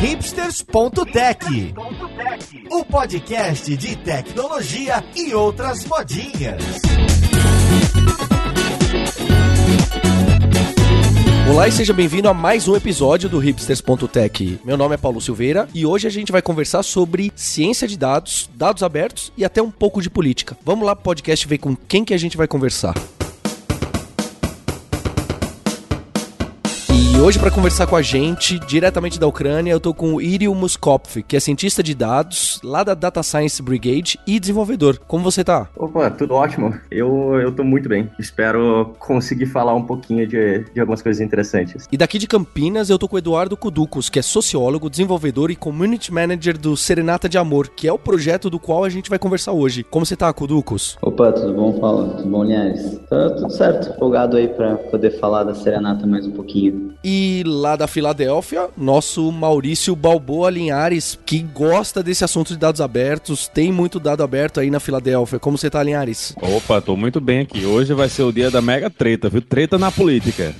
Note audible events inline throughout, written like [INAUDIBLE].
hipsters.tech, o podcast de tecnologia e outras modinhas. Olá e seja bem-vindo a mais um episódio do hipsters.tech. Meu nome é Paulo Silveira e hoje a gente vai conversar sobre ciência de dados, dados abertos e até um pouco de política. Vamos lá pro podcast ver com quem que a gente vai conversar. E hoje, para conversar com a gente, diretamente da Ucrânia, eu tô com o Iriu Muskopf, que é cientista de dados lá da Data Science Brigade e desenvolvedor. Como você tá? Opa, tudo ótimo. Eu, eu tô muito bem. Espero conseguir falar um pouquinho de, de algumas coisas interessantes. E daqui de Campinas, eu tô com o Eduardo Kuducos, que é sociólogo, desenvolvedor e community manager do Serenata de Amor, que é o projeto do qual a gente vai conversar hoje. Como você tá, Kuducos? Opa, tudo bom, Paulo? Tudo bom, Linhares? Tá tudo certo. Empolgado aí para poder falar da Serenata mais um pouquinho. E lá da Filadélfia, nosso Maurício Balboa Linhares, que gosta desse assunto de dados abertos, tem muito dado aberto aí na Filadélfia. Como você tá, Linhares? Opa, tô muito bem aqui. Hoje vai ser o dia da mega treta, viu? Treta na política.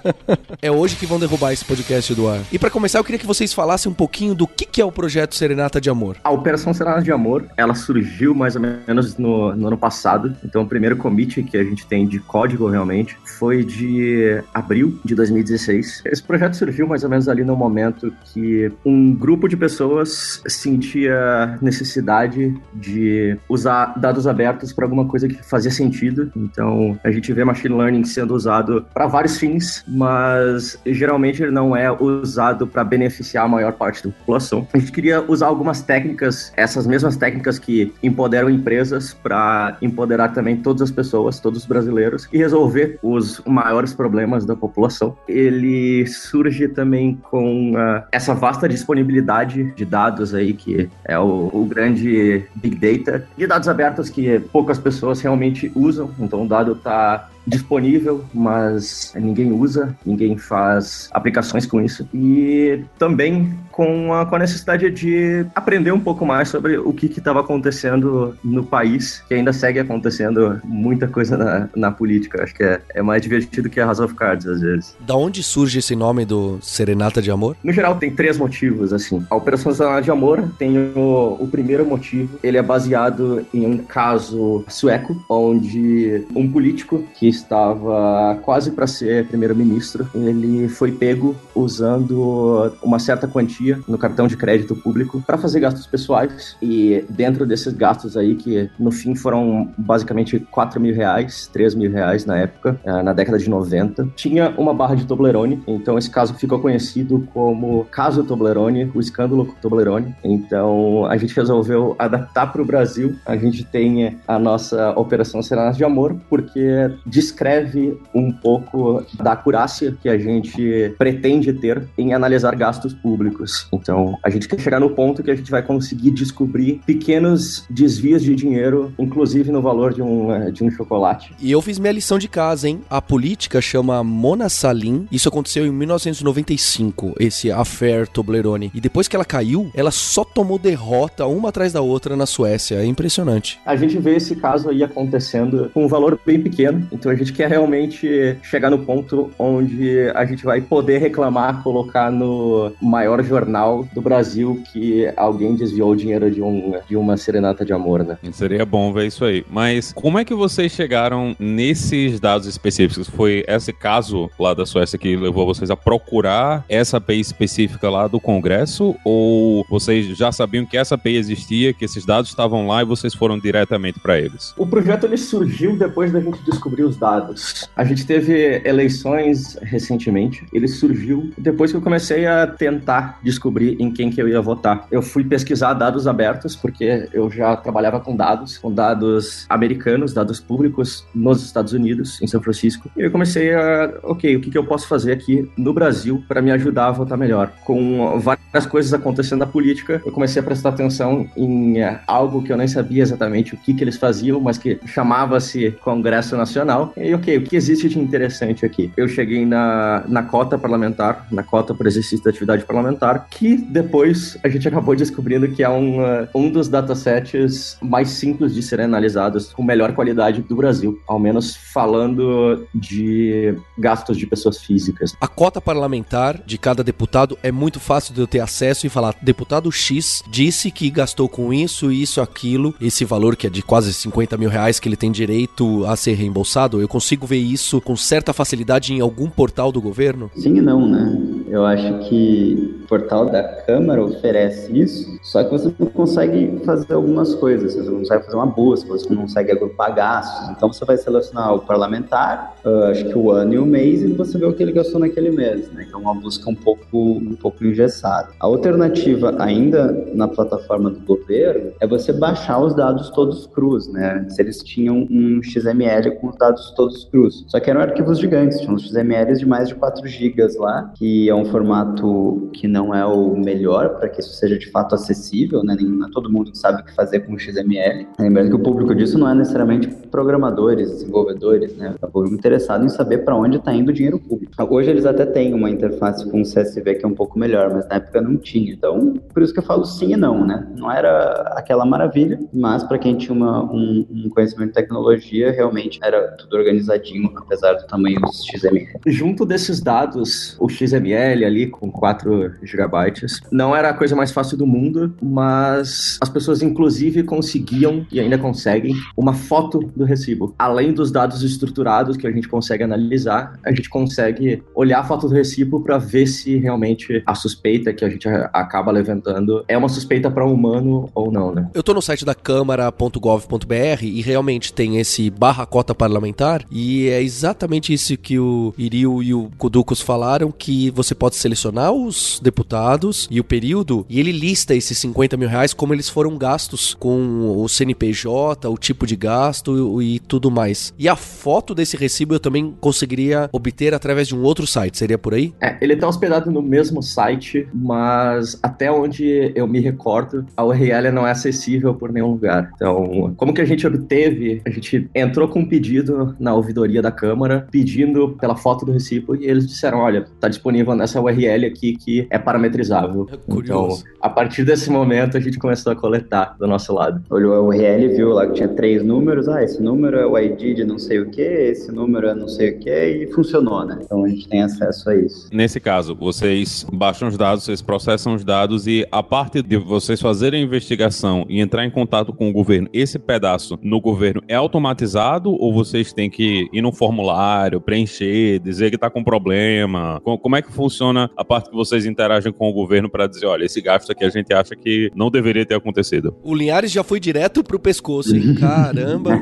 [LAUGHS] é hoje que vão derrubar esse podcast do ar. E para começar, eu queria que vocês falassem um pouquinho do que, que é o projeto Serenata de Amor. A Operação Serenata de Amor, ela surgiu mais ou menos no, no ano passado. Então, o primeiro commit que a gente tem de código realmente foi de abril de 2016 esse projeto surgiu mais ou menos ali no momento que um grupo de pessoas sentia necessidade de usar dados abertos para alguma coisa que fazia sentido. Então, a gente vê machine learning sendo usado para vários fins, mas geralmente ele não é usado para beneficiar a maior parte da população. A gente queria usar algumas técnicas, essas mesmas técnicas que empoderam empresas, para empoderar também todas as pessoas, todos os brasileiros e resolver os maiores problemas da população. Ele surge também com uh, essa vasta disponibilidade de dados aí, que é o, o, grande Big Data, de dados abertos que poucas pessoas realmente usam. Então o dado está disponível, mas ninguém usa, ninguém faz aplicações com isso. E também com a, com a necessidade de aprender um pouco mais sobre o que estava acontecendo no país, que ainda segue acontecendo muita coisa na, na política. Acho que é, é mais divertido que a House of Cards, às vezes. Da onde surge esse nome do Serenata de Amor? No geral, tem três motivos, assim. A Operação Serenata de Amor tem o, o primeiro motivo, ele é baseado em um caso sueco, onde um político que estava quase para ser primeiro-ministro, ele foi pego usando uma certa quantia no cartão de crédito público para fazer gastos pessoais. E dentro desses gastos aí, que no fim foram basicamente 4 mil reais, 3 mil reais na época, eh, na década de 90, tinha uma barra de Toblerone. Então esse caso ficou conhecido como caso Toblerone, o escândalo Toblerone. Então a gente resolveu adaptar para o Brasil. A gente tem a nossa Operação Serenatas de Amor, porque descreve um pouco da acurácia que a gente pretende ter em analisar gastos públicos. Então, a gente quer chegar no ponto que a gente vai conseguir descobrir pequenos desvios de dinheiro, inclusive no valor de um, eh, de um chocolate. E eu fiz minha lição de casa, hein? A política chama Mona Salim. Isso aconteceu em 1995, esse affair Toblerone. E depois que ela caiu, ela só tomou derrota uma atrás da outra na Suécia. É impressionante. A gente vê esse caso aí acontecendo com um valor bem pequeno. Então a gente quer realmente chegar no ponto onde a gente vai poder reclamar, colocar no maior jornal do Brasil que alguém desviou o dinheiro de, um, de uma serenata de amor, né? Seria bom ver isso aí. Mas como é que vocês chegaram nesses dados específicos? Foi esse caso lá da Suécia que levou vocês a procurar essa API específica lá do Congresso? Ou vocês já sabiam que essa API existia, que esses dados estavam lá e vocês foram diretamente para eles? O projeto ele surgiu depois da gente descobrir os dados. A gente teve eleições recentemente. Ele surgiu depois que eu comecei a tentar descobrir em quem que eu ia votar. Eu fui pesquisar dados abertos porque eu já trabalhava com dados, com dados americanos, dados públicos nos Estados Unidos, em São Francisco. E eu comecei a, ok, o que, que eu posso fazer aqui no Brasil para me ajudar a votar melhor? Com várias coisas acontecendo na política, eu comecei a prestar atenção em algo que eu nem sabia exatamente o que, que eles faziam, mas que chamava-se Congresso Nacional. E ok, o que existe de interessante aqui? Eu cheguei na, na cota parlamentar, na cota por exercício da atividade parlamentar, que depois a gente acabou descobrindo que é um, uh, um dos datasets mais simples de serem analisados, com melhor qualidade do Brasil, ao menos falando de gastos de pessoas físicas. A cota parlamentar de cada deputado é muito fácil de eu ter acesso e falar: deputado X disse que gastou com isso, isso, aquilo, esse valor que é de quase 50 mil reais que ele tem direito a ser reembolsado. Eu consigo ver isso com certa facilidade em algum portal do governo? Sim e não, né? Eu acho que portal da Câmara oferece isso, só que você não consegue fazer algumas coisas, você não consegue fazer uma busca, você não consegue agrupar gastos. Então você vai selecionar o parlamentar, uh, acho que o ano e o mês, e você vê o que ele gastou naquele mês. Né? Então é uma busca um pouco, um pouco engessada. A alternativa, ainda na plataforma do governo, é você baixar os dados todos crus. Né? Se eles tinham um XML com os dados todos crus. Só que eram arquivos gigantes, tinham uns XMLs de mais de 4 GB lá, que é um formato que não é o melhor para que isso seja de fato acessível, né? Não é todo mundo que sabe o que fazer com XML. Lembrando que o público disso não é necessariamente programadores, desenvolvedores, né? É o público interessado em saber para onde está indo o dinheiro público. Hoje eles até têm uma interface com CSV que é um pouco melhor, mas na época não tinha. Então, por isso que eu falo sim e não, né? Não era aquela maravilha, mas para quem tinha uma, um, um conhecimento de tecnologia, realmente era tudo organizadinho, apesar do tamanho dos XML. Junto desses dados, o XML ali com 4 gigabytes, não era a coisa mais fácil do mundo, mas as pessoas inclusive conseguiam e ainda conseguem uma foto do recibo. Além dos dados estruturados que a gente consegue analisar, a gente consegue olhar a foto do recibo para ver se realmente a suspeita que a gente acaba levantando é uma suspeita para um humano ou não, né? Eu tô no site da câmara.gov.br e realmente tem esse barra cota parlamentar e é exatamente isso que o Iriu e o Kuducos falaram, que você pode selecionar os deputados e o período, e ele lista esses 50 mil reais como eles foram gastos com o CNPJ, o tipo de gasto e tudo mais. E a foto desse recibo eu também conseguiria obter através de um outro site, seria por aí? É, ele está hospedado no mesmo site, mas até onde eu me recordo, a URL não é acessível por nenhum lugar. Então, como que a gente obteve? A gente entrou com um pedido na ouvidoria da Câmara, pedindo pela foto do recibo, e eles disseram: olha, está disponível nessa URL aqui que é parametrizável. É então, a partir desse momento, a gente começou a coletar do nosso lado. Olhou a URL, viu lá que tinha três números. Ah, esse número é o ID de não sei o que, esse número é não sei o que, e funcionou, né? Então a gente tem acesso a isso. Nesse caso, vocês baixam os dados, vocês processam os dados e a parte de vocês fazerem a investigação e entrar em contato com o governo, esse pedaço no governo é automatizado ou vocês têm que ir no formulário, preencher, dizer que está com problema? Como é que funciona a parte que vocês interagem com o governo para dizer, olha, esse gasto aqui a gente acha que não deveria ter acontecido? O Linhares já foi direto pro pescoço, hein? [LAUGHS] Caramba!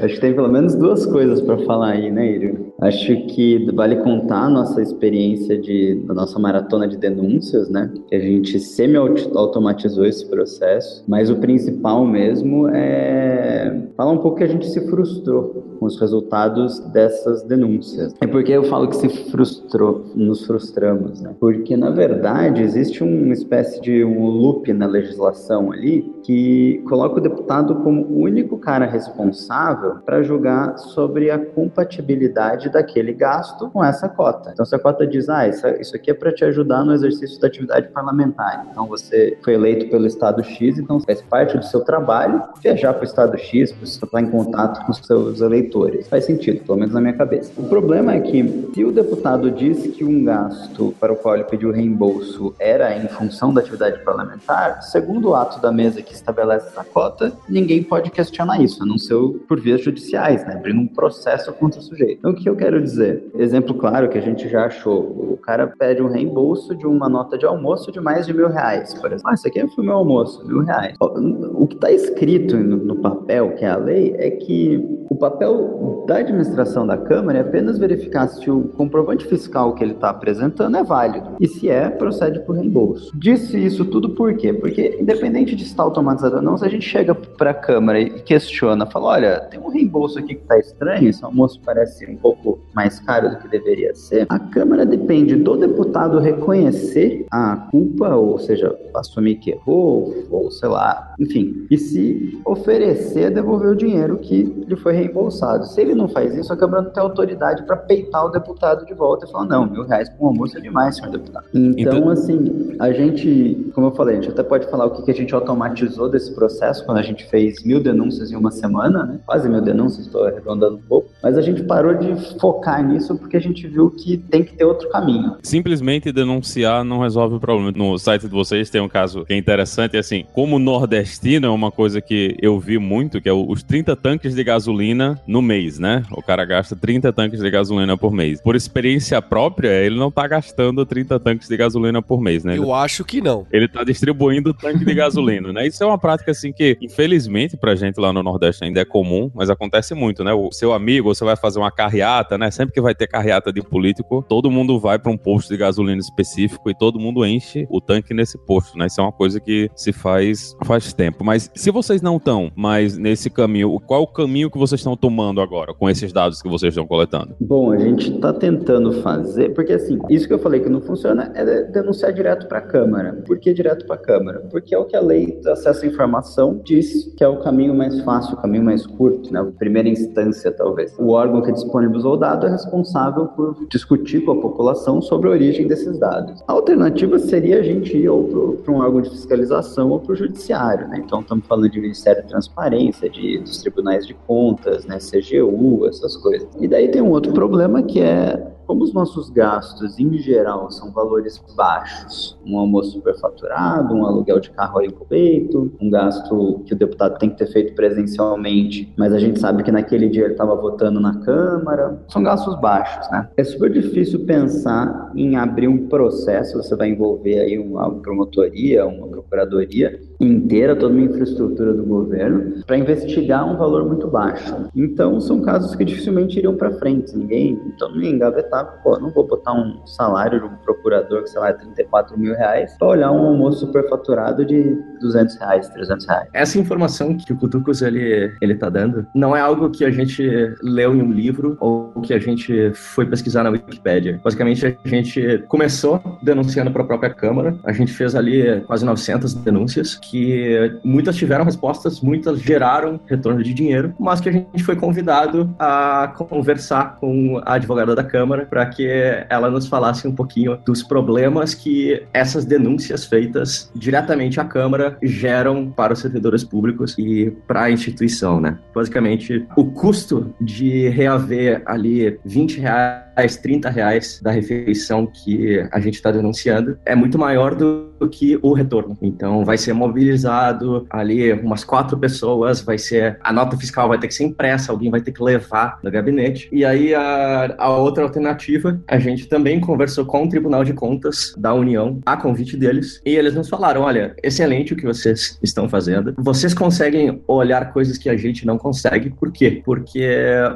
Acho que tem pelo menos duas coisas para falar aí, né, Írio? Acho que vale contar a nossa experiência de, da nossa maratona de denúncias, né? Que a gente semi-automatizou esse processo, mas o principal mesmo é falar um pouco que a gente se frustrou com os resultados dessas denúncias. E por que eu falo que se frustrou, nos frustramos, né? Porque, na verdade, existe uma espécie de um loop na legislação ali que coloca o deputado como o único cara responsável para julgar sobre a compatibilidade daquele gasto com essa cota. Então, se a cota diz, ah, isso, isso aqui é para te ajudar no exercício da atividade parlamentar, então você foi eleito pelo Estado X, então faz parte do seu trabalho viajar para o Estado X, para estar em contato com os seus eleitores. Faz sentido, pelo menos na minha cabeça. O problema é que, se o deputado diz que um gasto para o qual ele pediu reembolso era em função da atividade parlamentar, segundo o ato da mesa que estabelece essa cota, ninguém pode questionar isso, a não ser por vias judiciais, né? Abrindo um processo contra o sujeito. Então, o que eu quero dizer? Exemplo claro que a gente já achou: o cara pede um reembolso de uma nota de almoço de mais de mil reais, por exemplo. Ah, isso aqui foi meu almoço, mil reais. O que está escrito no, no papel, que é a lei, é que o papel da administração da Câmara é apenas verificar se o comprovante fiscal que ele está apresentando é válido. E se é, procede por reembolso. Disse isso tudo por quê? Porque, independente de estar automatizado ou não, se a gente chega para a Câmara e questiona, fala: olha, tem um reembolso aqui que está estranho, esse almoço parece um pouco mais caro do que deveria ser, a Câmara depende do deputado reconhecer a culpa, ou seja, assumir que errou, ou sei lá, enfim, e se oferecer a devolver o dinheiro que lhe foi reembolsado. Se ele não faz isso, a Câmara não tem autoridade para peitar o deputado de volta e falar: não, mil reais para um almoço é demais, senhor deputado. Então, então, assim, a gente, como eu falei, a gente até pode falar o que, que a gente automatizou desse processo quando a gente fez mil denúncias em uma semana, né? Quase mil denúncias, estou arredondando um pouco. Mas a gente parou de focar nisso porque a gente viu que tem que ter outro caminho. Simplesmente denunciar não resolve o problema. No site de vocês tem um caso que é interessante, assim, como nordestino é uma coisa que eu vi muito, que é os 30 tanques de gasolina no mês, né? O cara gasta 30 tanques de gasolina por mês. Por experiência própria, ele não tá gastando 30 tanques de gasolina por mês, né? Eu acho que não. Ele tá distribuindo tanque de gasolina, né? Isso é uma prática, assim, que infelizmente pra gente lá no Nordeste ainda é comum, mas acontece muito, né? O seu amigo, você vai fazer uma carreata, né? Sempre que vai ter carreata de político, todo mundo vai para um posto de gasolina específico e todo mundo enche o tanque nesse posto, né? Isso é uma coisa que se faz faz tempo. Mas se vocês não estão mais nesse caminho, qual o caminho que vocês estão tomando agora com esses dados que vocês estão coletando? Bom, a gente está tentando fazer, porque assim, isso que eu falei que não funciona é denunciar direto para a Câmara. Por que direto para a Câmara? Porque é o que a lei de acesso à informação diz que é o caminho mais fácil, o caminho mais curto, né? A primeira instância, talvez. O órgão que disponibilizou o dado é responsável por discutir com a população sobre a origem desses dados. A alternativa seria a gente ir ou para um órgão de fiscalização ou para o judiciário, né? Então, estamos falando de Ministério de Transparência, de, dos tribunais de contas, né? CGU, essas coisas. E daí tem um outro problema que é como os nossos gastos, em geral, são valores baixos, um almoço superfaturado, um aluguel de carro aí peito, um gasto que o deputado tem que ter feito presencialmente, mas a gente sabe que naquele dia ele estava votando na Câmara, são gastos baixos, né? É super difícil pensar em abrir um processo, você vai envolver aí uma promotoria, uma procuradoria, inteira, toda uma infraestrutura do governo, para investigar um valor muito baixo. Então, são casos que dificilmente iriam para frente. Ninguém, então, nem engavetar, pô, não vou botar um salário de um procurador que, sei lá, é 34 mil reais, para olhar um almoço superfaturado de 200 reais, 300 reais. Essa informação que o Cutucos ele, ele tá dando não é algo que a gente leu em um livro ou que a gente foi pesquisar na Wikipedia. Basicamente, a gente começou denunciando para a própria Câmara, a gente fez ali quase 900 denúncias que muitas tiveram respostas, muitas geraram retorno de dinheiro, mas que a gente foi convidado a conversar com a advogada da Câmara para que ela nos falasse um pouquinho dos problemas que essas denúncias feitas diretamente à Câmara geram para os servidores públicos e para a instituição, né? Basicamente, o custo de reaver ali 20 reais, 30 reais da refeição que a gente está denunciando é muito maior do que o retorno. Então, vai ser mobilizado ali umas quatro pessoas, vai ser a nota fiscal vai ter que ser impressa, alguém vai ter que levar no gabinete. E aí a, a outra alternativa, a gente também conversou com o Tribunal de Contas da União, a convite deles, e eles nos falaram: olha, excelente o que vocês estão fazendo. Vocês conseguem olhar coisas que a gente não consegue. Por quê? Porque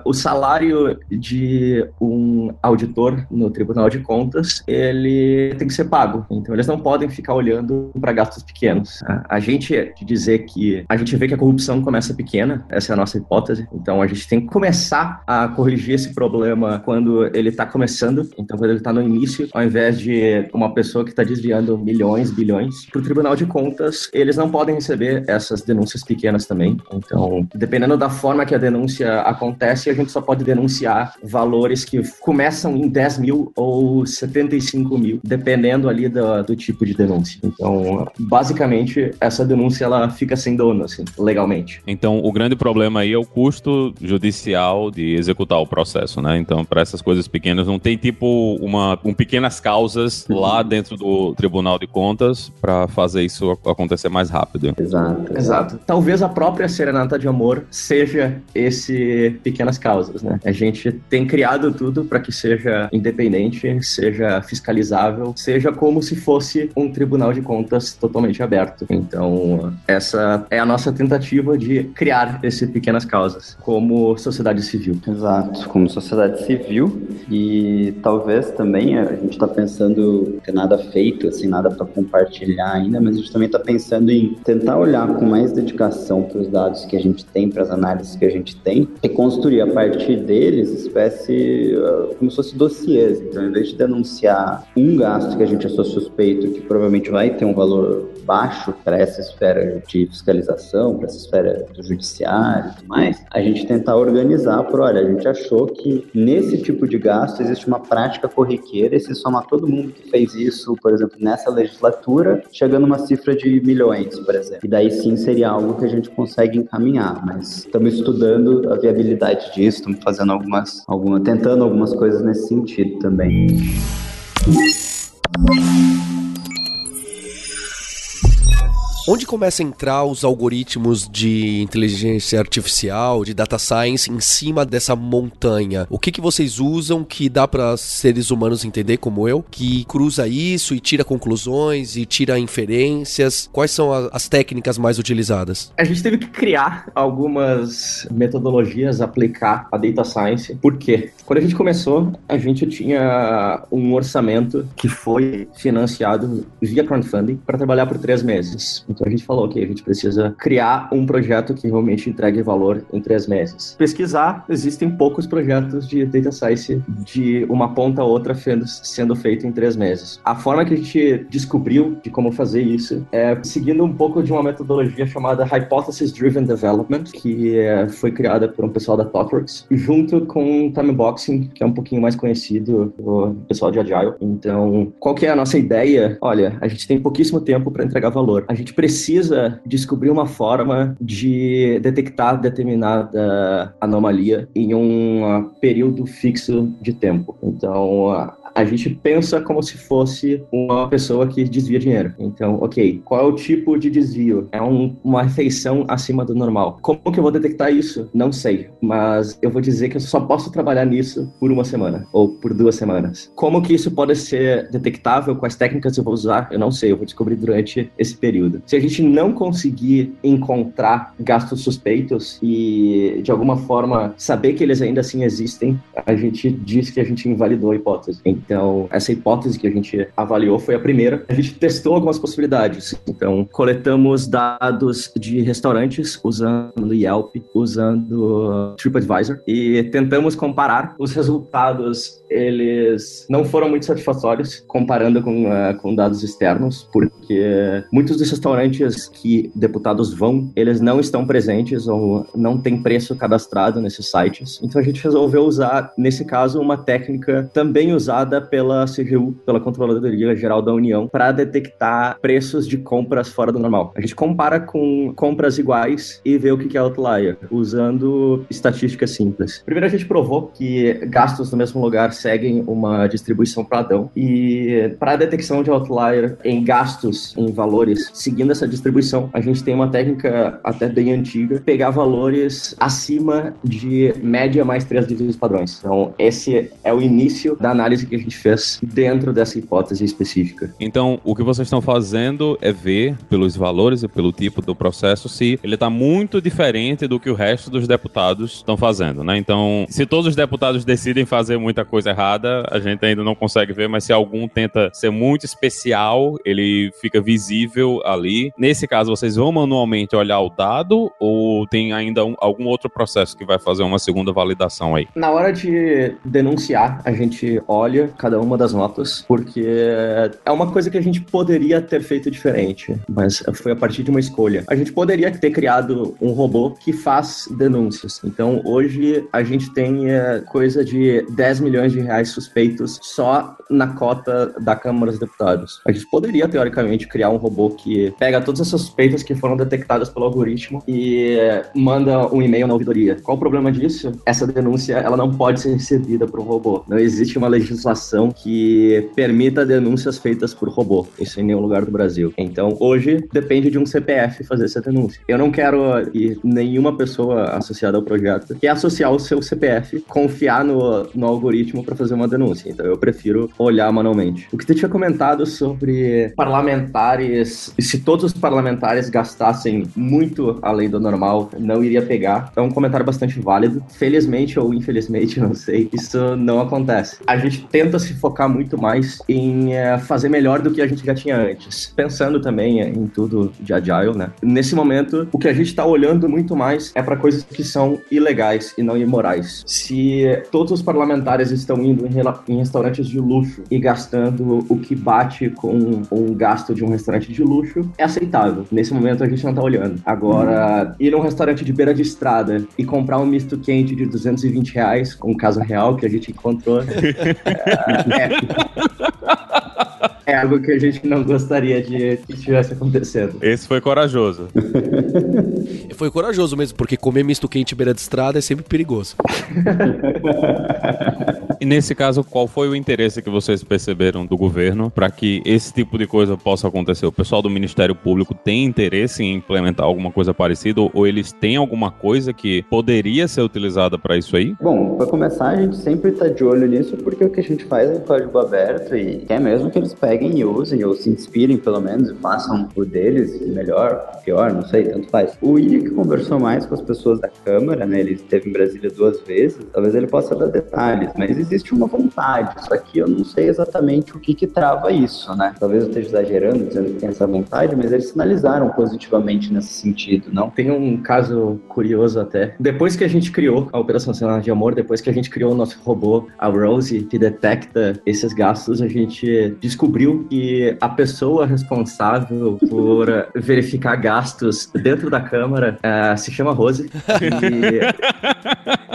o salário de um auditor no Tribunal de Contas, ele tem que ser pago. Então eles não podem ficar olhando para gastos pequenos. A gente dizer que a gente vê que a corrupção começa pequena, essa é a nossa hipótese. Então a gente tem que começar a corrigir esse problema quando ele está começando, então quando ele está no início, ao invés de uma pessoa que está desviando milhões, bilhões. Para o Tribunal de Contas, eles não podem receber essas denúncias pequenas também. Então, dependendo da forma que a denúncia acontece, a gente só pode denunciar valores que começam em 10 mil ou 75 mil, dependendo ali do, do tipo de denúncia. Então, basicamente, essa denúncia ela fica sem dono, assim, legalmente. Então, o grande problema aí é o custo judicial de executar o processo, né? Então, para essas coisas pequenas, não tem tipo uma um pequenas causas lá dentro do Tribunal de Contas para fazer isso acontecer mais rápido. Exato. Exato. Talvez a própria Serenata de Amor seja esse pequenas causas, né? A gente tem criado tudo para que seja independente, seja fiscalizável, seja como se fosse um tribunal Tribunal de Contas totalmente aberto. Então, essa é a nossa tentativa de criar esse pequenas causas como sociedade civil. Exato, como sociedade civil e talvez também a gente está pensando ter nada feito, assim, nada para compartilhar ainda, mas a gente também está pensando em tentar olhar com mais dedicação para os dados que a gente tem, para as análises que a gente tem e construir a partir deles espécie uh, como se fosse dossiês. Então, em vez de denunciar um gasto que a gente achou suspeito, que provavelmente vai ter um valor baixo para essa esfera de fiscalização, para essa esfera do judiciário e tudo mais, a gente tentar organizar por, olha, a gente achou que nesse tipo de gasto existe uma prática corriqueira e se somar todo mundo que fez isso, por exemplo, nessa legislatura, chegando uma cifra de milhões, por exemplo. E daí sim seria algo que a gente consegue encaminhar, mas estamos estudando a viabilidade disso, estamos fazendo algumas, alguma, tentando algumas coisas nesse sentido também. Onde começa a entrar os algoritmos de inteligência artificial, de data science em cima dessa montanha? O que, que vocês usam que dá para seres humanos entender como eu, que cruza isso e tira conclusões e tira inferências? Quais são a, as técnicas mais utilizadas? A gente teve que criar algumas metodologias aplicar a data science. Por quê? Quando a gente começou, a gente tinha um orçamento que foi financiado via crowdfunding para trabalhar por três meses. Então a gente falou que a gente precisa criar um projeto que realmente entregue valor em três meses. Pesquisar, existem poucos projetos de data science de uma ponta a outra sendo feito em três meses. A forma que a gente descobriu de como fazer isso é seguindo um pouco de uma metodologia chamada Hypothesis Driven Development, que é, foi criada por um pessoal da ThoughtWorks, junto com Timeboxing, que é um pouquinho mais conhecido do pessoal de Agile. Então, qual que é a nossa ideia? Olha, a gente tem pouquíssimo tempo para entregar valor. A gente precisa descobrir uma forma de detectar determinada anomalia em um período fixo de tempo. Então, a gente pensa como se fosse uma pessoa que desvia dinheiro. Então, ok, qual é o tipo de desvio? É um, uma refeição acima do normal. Como que eu vou detectar isso? Não sei, mas eu vou dizer que eu só posso trabalhar nisso por uma semana ou por duas semanas. Como que isso pode ser detectável? Quais técnicas eu vou usar? Eu não sei, eu vou descobrir durante esse período. Se a gente não conseguir encontrar gastos suspeitos e de alguma forma saber que eles ainda assim existem, a gente diz que a gente invalidou a hipótese. Então, essa hipótese que a gente avaliou foi a primeira. A gente testou algumas possibilidades. Então, coletamos dados de restaurantes usando Yelp, usando TripAdvisor e tentamos comparar. Os resultados, eles não foram muito satisfatórios comparando com, uh, com dados externos, porque muitos dos restaurantes que deputados vão, eles não estão presentes ou não tem preço cadastrado nesses sites. Então, a gente resolveu usar, nesse caso, uma técnica também usada pela CGU, pela Controladoria Geral da União, para detectar preços de compras fora do normal. A gente compara com compras iguais e vê o que é outlier, usando estatísticas simples. Primeiro, a gente provou que gastos no mesmo lugar seguem uma distribuição padrão e para a detecção de outlier em gastos, em valores, seguindo essa distribuição, a gente tem uma técnica até bem antiga, pegar valores acima de média mais três dígitos padrões. Então, esse é o início da análise que a gente fez dentro dessa hipótese específica. Então, o que vocês estão fazendo é ver pelos valores e pelo tipo do processo se ele está muito diferente do que o resto dos deputados estão fazendo, né? Então, se todos os deputados decidem fazer muita coisa errada, a gente ainda não consegue ver, mas se algum tenta ser muito especial, ele fica visível ali. Nesse caso, vocês vão manualmente olhar o dado ou tem ainda um, algum outro processo que vai fazer uma segunda validação aí? Na hora de denunciar, a gente olha cada uma das notas, porque é uma coisa que a gente poderia ter feito diferente, mas foi a partir de uma escolha. A gente poderia ter criado um robô que faz denúncias. Então, hoje a gente tem é, coisa de 10 milhões de reais suspeitos só na cota da Câmara dos Deputados. A gente poderia, teoricamente, criar um robô que pega todas essas suspeitas que foram detectadas pelo algoritmo e manda um e-mail na ouvidoria. Qual o problema disso? Essa denúncia ela não pode ser recebida por um robô. Não existe uma legislação que permita denúncias feitas por robô. Isso em nenhum lugar do Brasil. Então, hoje, depende de um CPF fazer essa denúncia. Eu não quero, e nenhuma pessoa associada ao projeto, quer associar o seu CPF, confiar no, no algoritmo para fazer uma denúncia. Então, eu prefiro olhar manualmente. O que tu tinha comentado sobre parlamentares, se todos os parlamentares gastassem muito além do normal, não iria pegar. É um comentário bastante válido. Felizmente ou infelizmente, [LAUGHS] não sei, isso não acontece. A gente tenta se focar muito mais em é, fazer melhor do que a gente já tinha antes. Pensando também em tudo de agile, né? Nesse momento, o que a gente está olhando muito mais é para coisas que são ilegais e não imorais. Se todos os parlamentares estão indo em, em restaurantes de luxo e gastando o que bate com um gasto de um restaurante de luxo, é aceitável. Nesse momento a gente não tá olhando. Agora, ir num restaurante de beira de estrada e comprar um misto quente de 220 reais, um caso real que a gente encontrou, [LAUGHS] é, é [LAUGHS] algo que a gente não gostaria de que estivesse acontecendo. Esse foi corajoso. [LAUGHS] foi corajoso mesmo, porque comer misto quente beira de estrada é sempre perigoso. E nesse caso, qual foi o interesse que vocês perceberam do governo para que esse tipo de coisa possa acontecer? O pessoal do Ministério Público tem interesse em implementar alguma coisa parecida ou eles têm alguma coisa que poderia ser utilizada para isso aí? Bom, para começar, a gente sempre está de olho nisso porque o que a gente faz é código aberto e quer mesmo que eles peguem e usem ou se inspirem pelo menos e façam o deles melhor, pior, não sei, tanto faz. O William que conversou mais com as pessoas da Câmara, né? Ele esteve em Brasília duas vezes, talvez ele possa dar detalhes, mas existe uma vontade. Só que eu não sei exatamente o que que trava isso, né? Talvez eu esteja exagerando, dizendo que tem essa vontade, mas eles sinalizaram positivamente nesse sentido, não? Tem um caso curioso até. Depois que a gente criou a Operação Cenário de Amor, depois que a gente criou o nosso robô, a Rose, que detecta esses gastos, a gente descobriu que a pessoa responsável por verificar gastos dentro da Câmara uh, se chama Rose.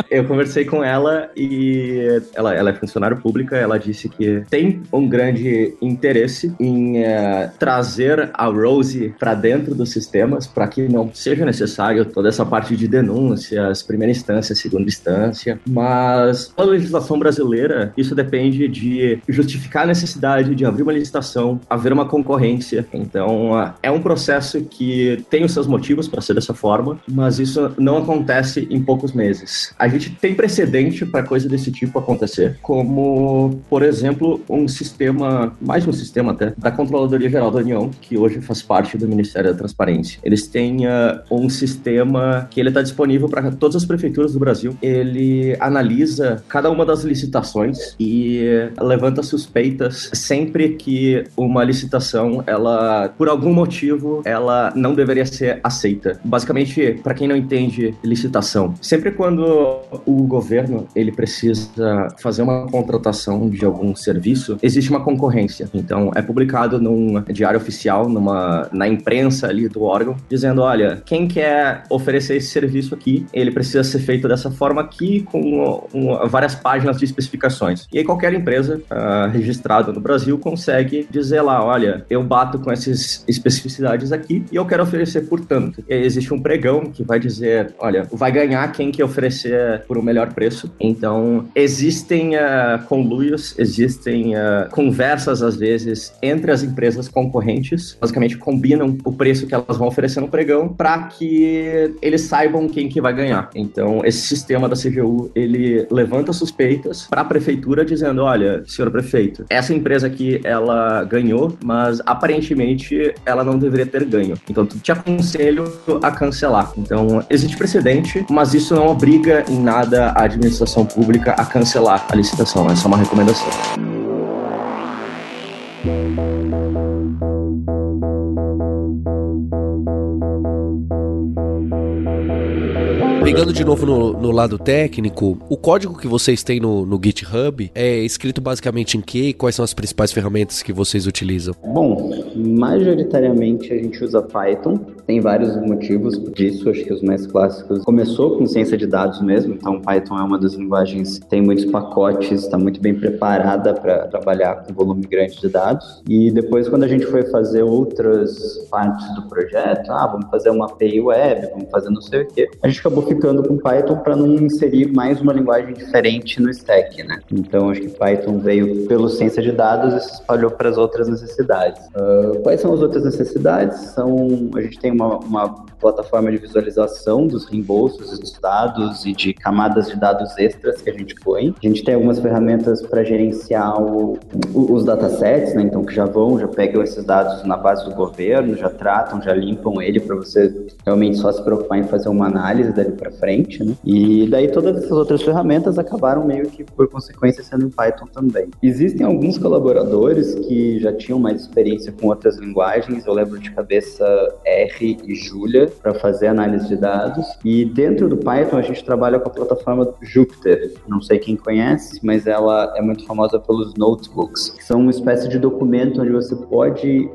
Eu conversei com ela e ela, ela é funcionária pública. Ela disse que tem um grande interesse em uh, trazer a Rose para dentro dos sistemas para que não seja necessário toda essa parte de denúncias, primeira instância, segunda instância. Mas a legislação brasileira, isso depende de justificar a necessidade de abrir uma licitação, haver uma concorrência. Então, é um processo que tem os seus motivos para ser dessa forma, mas isso não acontece em poucos meses. A gente tem precedente para coisa desse tipo acontecer como, por exemplo, um sistema, mais um sistema até, da Controladoria Geral da União, que hoje faz parte do Ministério da Transparência. Eles têm uh, um sistema que ele está disponível para todas as prefeituras do Brasil. Ele analisa cada uma das licitações e levanta suspeitas sempre que uma licitação, ela, por algum motivo, ela não deveria ser aceita. Basicamente, para quem não entende licitação, sempre quando o governo ele precisa fazer uma contratação de algum serviço, existe uma concorrência. Então, é publicado num diário oficial, numa, na imprensa ali do órgão, dizendo: olha, quem quer oferecer esse serviço aqui, ele precisa ser feito dessa forma aqui, com várias páginas de especificações. E aí, qualquer empresa uh, registrada no Brasil consegue dizer lá: olha, eu bato com essas especificidades aqui e eu quero oferecer por tanto. E existe um pregão que vai dizer: olha, vai ganhar quem que oferecer por um melhor preço. Então, existem. Uh, conluios, existem uh, conversas, às vezes, entre as empresas concorrentes, basicamente combinam o preço que elas vão oferecer no pregão para que eles saibam quem que vai ganhar. Então, esse sistema da CGU, ele levanta suspeitas para a prefeitura dizendo, olha, senhor prefeito, essa empresa aqui, ela ganhou, mas aparentemente ela não deveria ter ganho. Então, te aconselho a cancelar. Então, existe precedente, mas isso não obriga em nada a administração pública a cancelar a licitação essa é uma recomendação. Pegando de novo no, no, lado técnico, o código que vocês têm no, no GitHub é escrito basicamente em que? Quais são as principais ferramentas que vocês utilizam? Bom, majoritariamente a gente usa Python. Tem vários motivos disso, acho que os mais clássicos. Começou com ciência de dados mesmo, então Python é uma das linguagens que tem muitos pacotes, está muito bem preparada para trabalhar com volume grande de dados. E depois, quando a gente foi fazer outras partes do projeto, ah, vamos fazer uma API web, vamos fazer não sei o quê, a gente acabou ficando brincando com Python para não inserir mais uma linguagem diferente no stack, né? Então acho que Python veio pelo ciência de dados e se espalhou para as outras necessidades. Uh, quais são as outras necessidades? São a gente tem uma, uma plataforma de visualização dos reembolsos dos dados e de camadas de dados extras que a gente põe. A gente tem algumas ferramentas para gerenciar o, o, os datasets, né? Então que já vão, já pegam esses dados na base do governo, já tratam, já limpam ele para você realmente só se preocupar em fazer uma análise dali para frente, né? E daí todas essas outras ferramentas acabaram meio que por consequência sendo em Python também. Existem alguns colaboradores que já tinham mais experiência com outras linguagens. Eu lembro de cabeça R e Julia para fazer análise de dados. E dentro do Python a gente trabalha com a plataforma Jupyter. Não sei quem conhece, mas ela é muito famosa pelos notebooks, que são uma espécie de documento onde você pode ir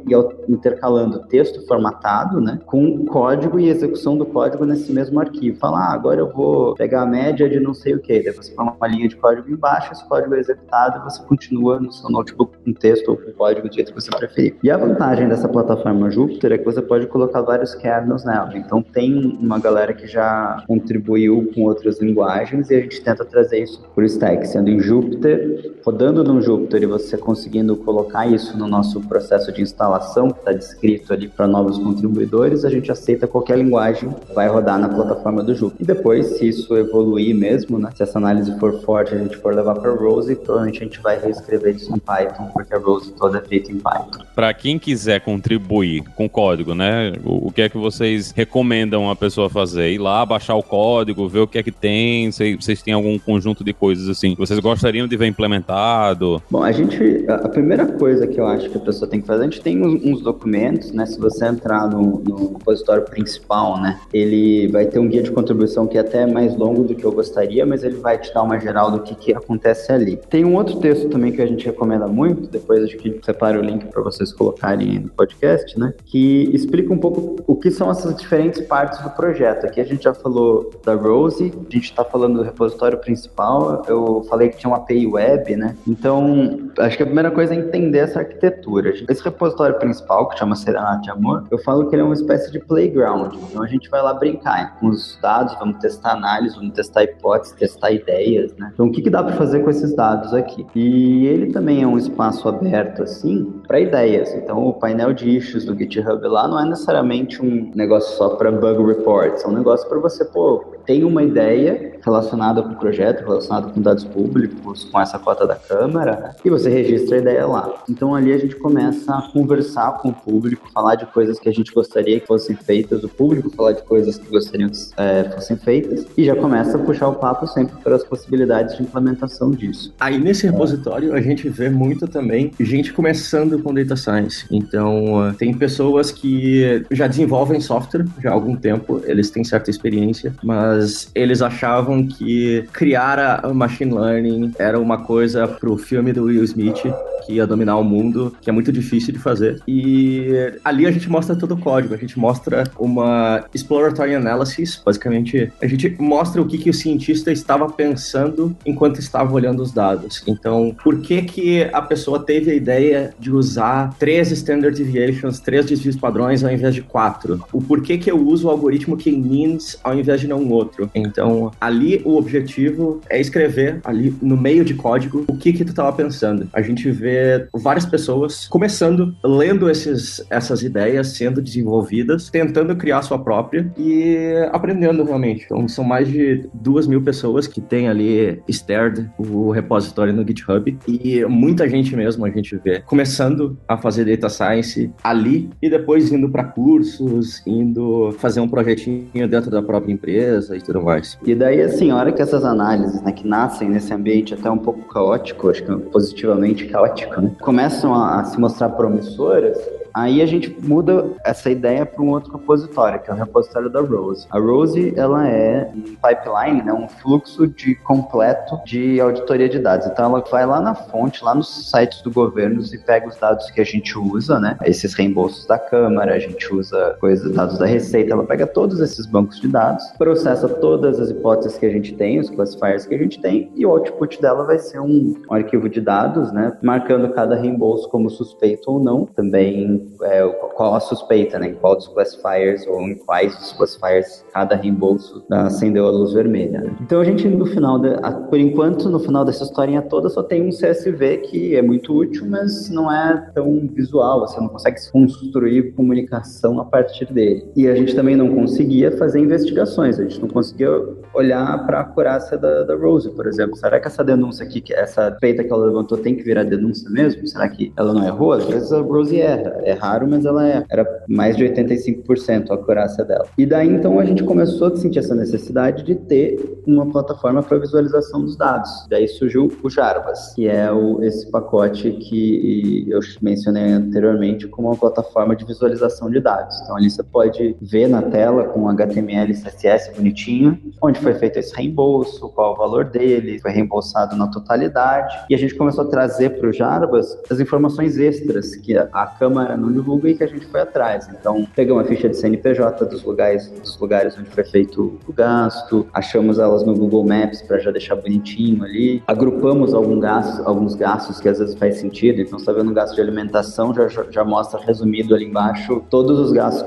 intercalando texto formatado, né, com código e execução do código nesse mesmo arquivo. Falar, agora eu vou pegar a média de não sei o que, daí você põe uma linha de código embaixo, esse código é executado e você continua no seu notebook com texto ou com código do jeito que você preferir. E a vantagem dessa plataforma Jupyter é que você pode colocar vários kernels nela. Então tem uma galera que já contribuiu com outras linguagens e a gente tenta trazer isso por stack, sendo em Jupyter, rodando no Jupyter e você conseguindo colocar isso no nosso processo de instalação, que está descrito ali para novos contribuidores, a gente aceita qualquer linguagem, vai rodar na plataforma do Jupyter. E depois, se isso evoluir mesmo, né, se essa análise for forte, a gente for levar para Rose, provavelmente a gente vai reescrever isso em Python, porque a Rose toda é feita em Python. Para quem quiser contribuir com código, né, o, o que é que vocês recomendam a pessoa fazer? Ir lá, baixar o código, ver o que é que tem, vocês têm algum conjunto de coisas assim que vocês gostariam de ver implementado? Bom, a gente, a primeira coisa que eu acho que a pessoa tem que fazer, a gente tem uns, uns documentos, né, se você entrar no, no repositório principal, né, ele vai ter um guia de contribuição que é até mais longo do que eu gostaria, mas ele vai te dar uma geral do que, que acontece ali. Tem um outro texto também que a gente recomenda muito, depois acho que separe o link para vocês colocarem no podcast, né, que explica um pouco o que são essas diferentes partes do projeto. Aqui a gente já falou da Rose, a gente está falando do repositório principal, eu falei que tinha uma API web, né, então acho que a primeira coisa é entender essa arquitetura. Esse repositório principal, que chama Serenata Amor, eu falo que ele é uma espécie de playground, então a gente vai lá brincar com os dados, vamos testar análise, vamos testar hipóteses, testar ideias, né? Então, o que, que dá para fazer com esses dados aqui? E ele também é um espaço aberto, assim, para ideias. Então, o painel de issues do GitHub lá não é necessariamente um negócio só para bug reports, é um negócio para você, pô, tem uma ideia relacionada com o projeto, relacionada com dados públicos, com essa cota da Câmara, e você registra a ideia lá. Então, ali a gente começa a conversar com o público, falar de coisas que a gente gostaria que fossem feitas, o público falar de coisas que gostariam que é, fossem feitas, e já começa a puxar o papo sempre para as possibilidades de implementação disso. Aí nesse repositório a gente vê muito também gente começando com data science. Então tem pessoas que já desenvolvem software já há algum tempo, eles têm certa experiência, mas eles achavam que criar a machine learning era uma coisa pro filme do Will Smith que ia dominar o mundo, que é muito difícil de fazer. E ali a gente mostra todo o código, a gente mostra uma exploratory analysis, basicamente a gente mostra o que, que o cientista estava pensando enquanto estava olhando os dados. Então, por que que a pessoa teve a ideia de usar três standard deviations, três desvios padrões ao invés de quatro? O porquê que eu uso o algoritmo K-means ao invés de não outro? Então, ali o objetivo é escrever ali no meio de código o que que tu estava pensando. A gente vê várias pessoas começando, lendo esses, essas ideias sendo desenvolvidas, tentando criar sua própria e aprendendo realmente. Então, são mais de duas mil pessoas que têm ali Stared, o repositório no GitHub, e muita gente mesmo a gente vê começando a fazer data science ali e depois indo para cursos, indo fazer um projetinho dentro da própria empresa e tudo mais. E daí, assim, a hora que essas análises, né, que nascem nesse ambiente até um pouco caótico, acho que positivamente caótico, né, começam a, a se mostrar promissoras, Aí a gente muda essa ideia para um outro repositório, que é o repositório da Rose. A Rose, ela é um pipeline, né, um fluxo de completo de auditoria de dados. Então ela vai lá na fonte, lá nos sites do governo e pega os dados que a gente usa, né, esses reembolsos da Câmara, a gente usa coisas, dados da Receita, ela pega todos esses bancos de dados, processa todas as hipóteses que a gente tem, os classifiers que a gente tem, e o output dela vai ser um, um arquivo de dados, né, marcando cada reembolso como suspeito ou não, também é, qual a suspeita, né, em qual dos classifiers ou em quais dos classifiers cada reembolso acendeu a luz vermelha. Né? Então a gente no final, de, por enquanto, no final dessa historinha toda só tem um CSV que é muito útil, mas não é tão visual, você não consegue construir comunicação a partir dele. E a gente também não conseguia fazer investigações, a gente não conseguia olhar para a acurácia da, da Rose, por exemplo. Será que essa denúncia aqui, essa feita que ela levantou, tem que virar denúncia mesmo? Será que ela não errou? Às vezes a Rose erra. É raro, mas ela é. Era mais de 85% a acurácia dela. E daí então a gente começou a sentir essa necessidade de ter uma plataforma para visualização dos dados. Daí surgiu o Jarbas, que é o, esse pacote que eu mencionei anteriormente como uma plataforma de visualização de dados. Então ali você pode ver na tela com HTML e CSS bonitinho, onde foi feito esse reembolso, qual o valor dele, foi reembolsado na totalidade. E a gente começou a trazer para o Jarbas as informações extras que a Câmara não divulga e que a gente foi atrás. Então, pegamos a ficha de CNPJ dos lugares, dos lugares onde foi feito o gasto, achamos elas no Google Maps para já deixar bonitinho ali, agrupamos algum gasto, alguns gastos que às vezes faz sentido. Então, sabendo o gasto de alimentação, já, já mostra resumido ali embaixo todos os gastos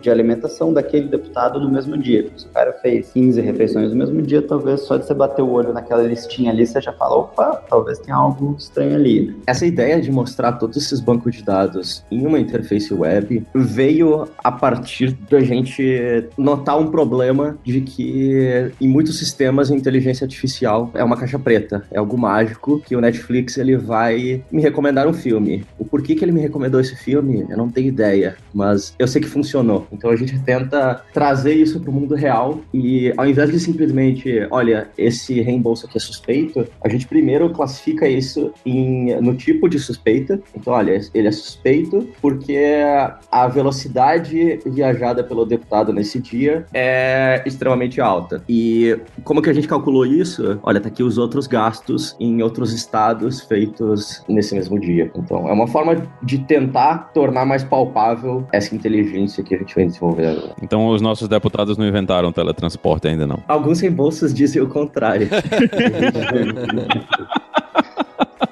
de alimentação daquele deputado no mesmo dia. Se o cara fez 15 refeições no mesmo dia, talvez só de você bater o olho naquela listinha ali, você já fala, opa, talvez tenha algo estranho ali. Essa ideia de mostrar todos esses bancos de dados em uma interface web veio a partir da gente notar um problema de que em muitos sistemas a inteligência artificial é uma caixa preta, é algo mágico que o Netflix ele vai me recomendar um filme. O porquê que ele me recomendou esse filme, eu não tenho ideia, mas eu sei que funcionou. Então a gente tenta trazer isso para o mundo real e ao invés de simplesmente, olha, esse reembolso aqui é suspeito, a gente primeiro classifica isso em, no tipo de suspeita. Então, olha, ele é suspeito porque a velocidade viajada pelo deputado nesse dia é extremamente alta. E como que a gente calculou isso? Olha, tá aqui os outros gastos em outros estados feitos nesse mesmo dia. Então, é uma forma de tentar tornar mais palpável essa inteligência que a gente vem desenvolvendo. Então, os nossos deputados não inventaram teletransporte ainda não. Alguns reembolsos dizem o contrário. [LAUGHS]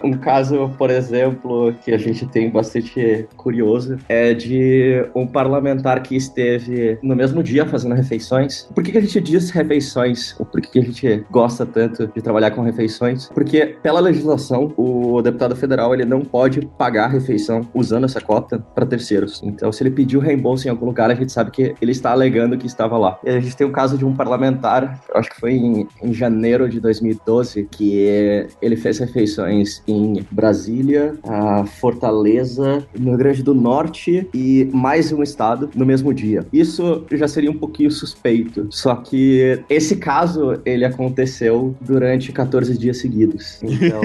Um caso, por exemplo, que a gente tem bastante curioso é de um parlamentar que esteve no mesmo dia fazendo refeições. Por que, que a gente diz refeições? por que, que a gente gosta tanto de trabalhar com refeições? Porque, pela legislação, o deputado federal ele não pode pagar a refeição usando essa cota para terceiros. Então, se ele pediu reembolso em algum lugar, a gente sabe que ele está alegando que estava lá. E a gente tem o caso de um parlamentar, acho que foi em, em janeiro de 2012, que ele fez refeições em em Brasília, Fortaleza, no Rio Grande do Norte e mais um estado no mesmo dia. Isso já seria um pouquinho suspeito, só que esse caso ele aconteceu durante 14 dias seguidos. Então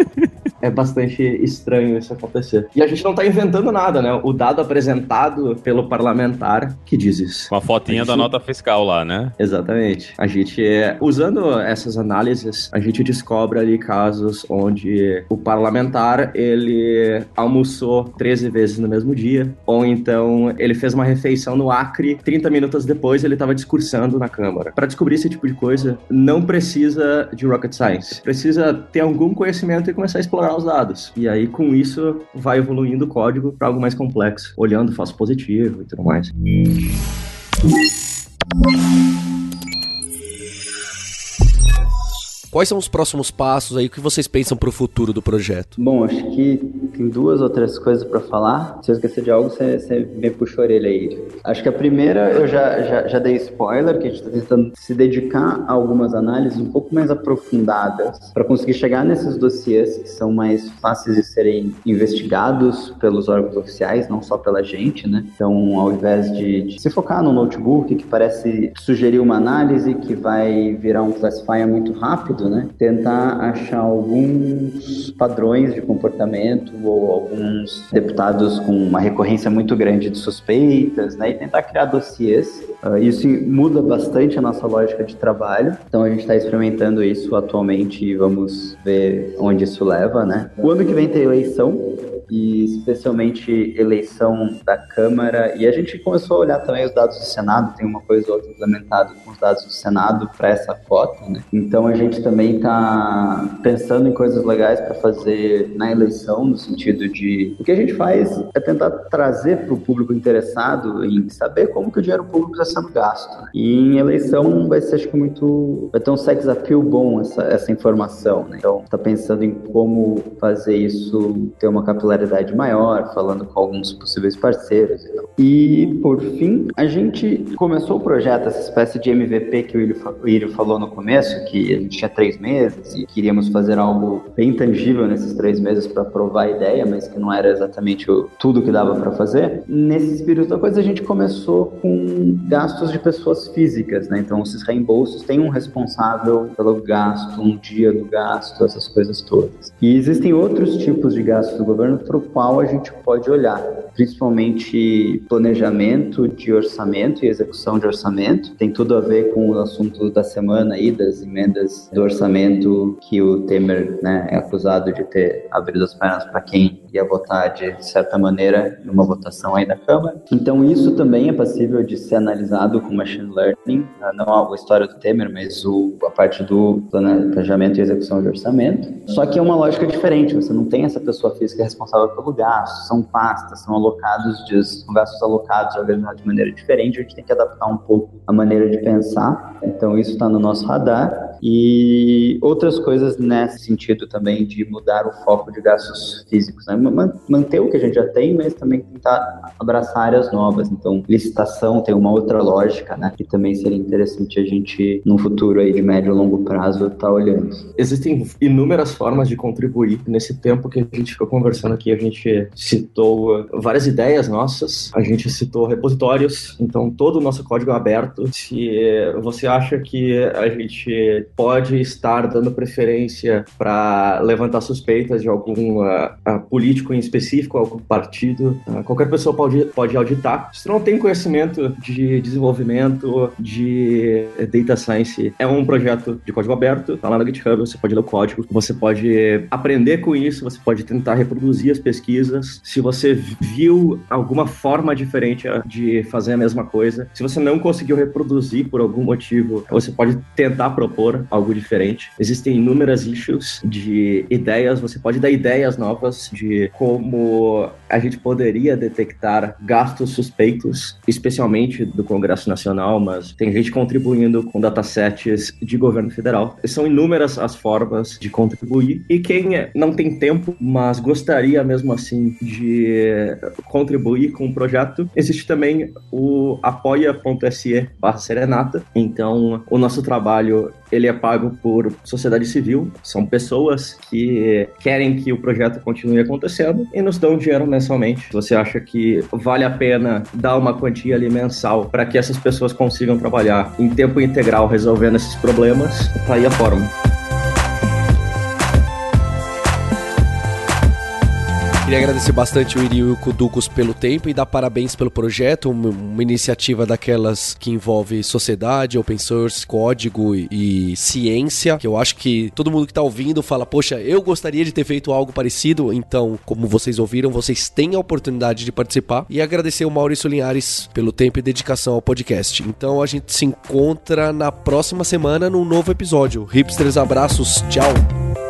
[LAUGHS] é bastante estranho isso acontecer. E a gente não tá inventando nada, né? O dado apresentado pelo parlamentar que diz isso. Com a fotinha gente... da nota fiscal lá, né? Exatamente. A gente, é, usando essas análises, a gente descobre ali casos onde o parlamentar, ele almoçou 13 vezes no mesmo dia, ou então ele fez uma refeição no Acre, 30 minutos depois ele estava discursando na Câmara. Para descobrir esse tipo de coisa, não precisa de rocket science. Precisa ter algum conhecimento e começar a explorar os dados. E aí, com isso, vai evoluindo o código para algo mais complexo, olhando falso positivo e tudo mais. Quais são os próximos passos aí? O que vocês pensam para o futuro do projeto? Bom, acho que tem duas ou três coisas para falar. Se eu esquecer de algo, você, você me puxa a orelha aí. Acho que a primeira, eu já, já, já dei spoiler, que a gente está tentando se dedicar a algumas análises um pouco mais aprofundadas para conseguir chegar nesses dossiês que são mais fáceis de serem investigados pelos órgãos oficiais, não só pela gente, né? Então, ao invés de, de se focar no notebook, que parece sugerir uma análise que vai virar um classifier muito rápido, né? Tentar achar alguns padrões de comportamento ou alguns deputados com uma recorrência muito grande de suspeitas, né? E tentar criar dossiês. Uh, isso muda bastante a nossa lógica de trabalho. Então a gente está experimentando isso atualmente e vamos ver onde isso leva, né? O ano que vem tem eleição e especialmente eleição da Câmara. E a gente começou a olhar também os dados do Senado, tem uma coisa ou outra implementada com os dados do Senado para essa cota. Né? Então a gente também está pensando em coisas legais para fazer na eleição, no sentido de o que a gente faz é tentar trazer para o público interessado em saber como que o dinheiro público está sendo gasto. Né? E em eleição vai ser acho que muito vai ter um sex appeal bom essa, essa informação. Né? Então está pensando em como fazer isso ter uma capilaridade maior, falando com alguns possíveis parceiros. E, e por fim, a gente começou o projeto, essa espécie de MVP que o Írio falou no começo, que a gente tinha três meses e queríamos fazer algo bem tangível nesses três meses para provar a ideia, mas que não era exatamente o, tudo que dava para fazer. Nesse espírito da coisa, a gente começou com gastos de pessoas físicas, né? Então, esses reembolsos têm um responsável pelo gasto, um dia do gasto, essas coisas todas. E existem outros tipos de gastos do governo para o qual a gente pode olhar, principalmente planejamento de orçamento e execução de orçamento. Tem tudo a ver com o assunto da semana aí, das emendas do orçamento que o Temer né, é acusado de ter abrido as pernas para quem ia votar de certa maneira numa votação aí da Câmara. Então isso também é passível de ser analisado com machine learning, ah, não a história do Temer, mas o, a parte do planejamento e execução de orçamento. Só que é uma lógica diferente, você não tem essa pessoa física responsável pelo gasto, são pastas, são alocados, de, são gastos alocados, organizados de maneira diferente, a gente tem que adaptar um pouco a maneira de pensar. Então isso está no nosso radar. E outras coisas nesse sentido também de mudar o foco de gastos físicos, né? manter o que a gente já tem, mas também tentar abraçar áreas novas. Então, licitação tem uma outra lógica, né? Que também seria interessante a gente, no futuro aí de médio e longo prazo, estar tá olhando. Existem inúmeras formas de contribuir. Nesse tempo que a gente ficou conversando aqui, a gente citou várias ideias nossas, a gente citou repositórios, então todo o nosso código é aberto. Se você acha que a gente pode estar dando preferência para levantar suspeitas de algum uh, uh, político em específico, algum partido, uh, qualquer pessoa pode, pode auditar. Se não tem conhecimento de desenvolvimento de data science, é um projeto de código aberto, tá lá no GitHub, você pode ler o código, você pode aprender com isso, você pode tentar reproduzir as pesquisas. Se você viu alguma forma diferente de fazer a mesma coisa, se você não conseguiu reproduzir por algum motivo, você pode tentar propor algo diferente. Existem inúmeras issues de ideias, você pode dar ideias novas de como a gente poderia detectar gastos suspeitos, especialmente do Congresso Nacional, mas tem gente contribuindo com datasets de governo federal. São inúmeras as formas de contribuir e quem não tem tempo, mas gostaria mesmo assim de contribuir com o projeto, existe também o apoia.se serenata. Então, o nosso trabalho ele é pago por sociedade civil, são pessoas que querem que o projeto continue acontecendo e nos dão dinheiro mensalmente. Você acha que vale a pena dar uma quantia ali mensal para que essas pessoas consigam trabalhar em tempo integral resolvendo esses problemas? Tá aí a forma. Queria agradecer bastante o Iri e o Kuducos pelo tempo e dar parabéns pelo projeto, uma, uma, iniciativa daquelas que envolve sociedade, open source, código e, e, ciência, que eu acho que todo mundo que tá ouvindo fala, poxa, eu gostaria de ter feito algo parecido, então, como vocês ouviram, vocês têm a oportunidade de participar e agradecer o Maurício Linhares pelo tempo e dedicação ao podcast. Então a gente se encontra na próxima semana num novo episódio. Hipsters, abraços, tchau!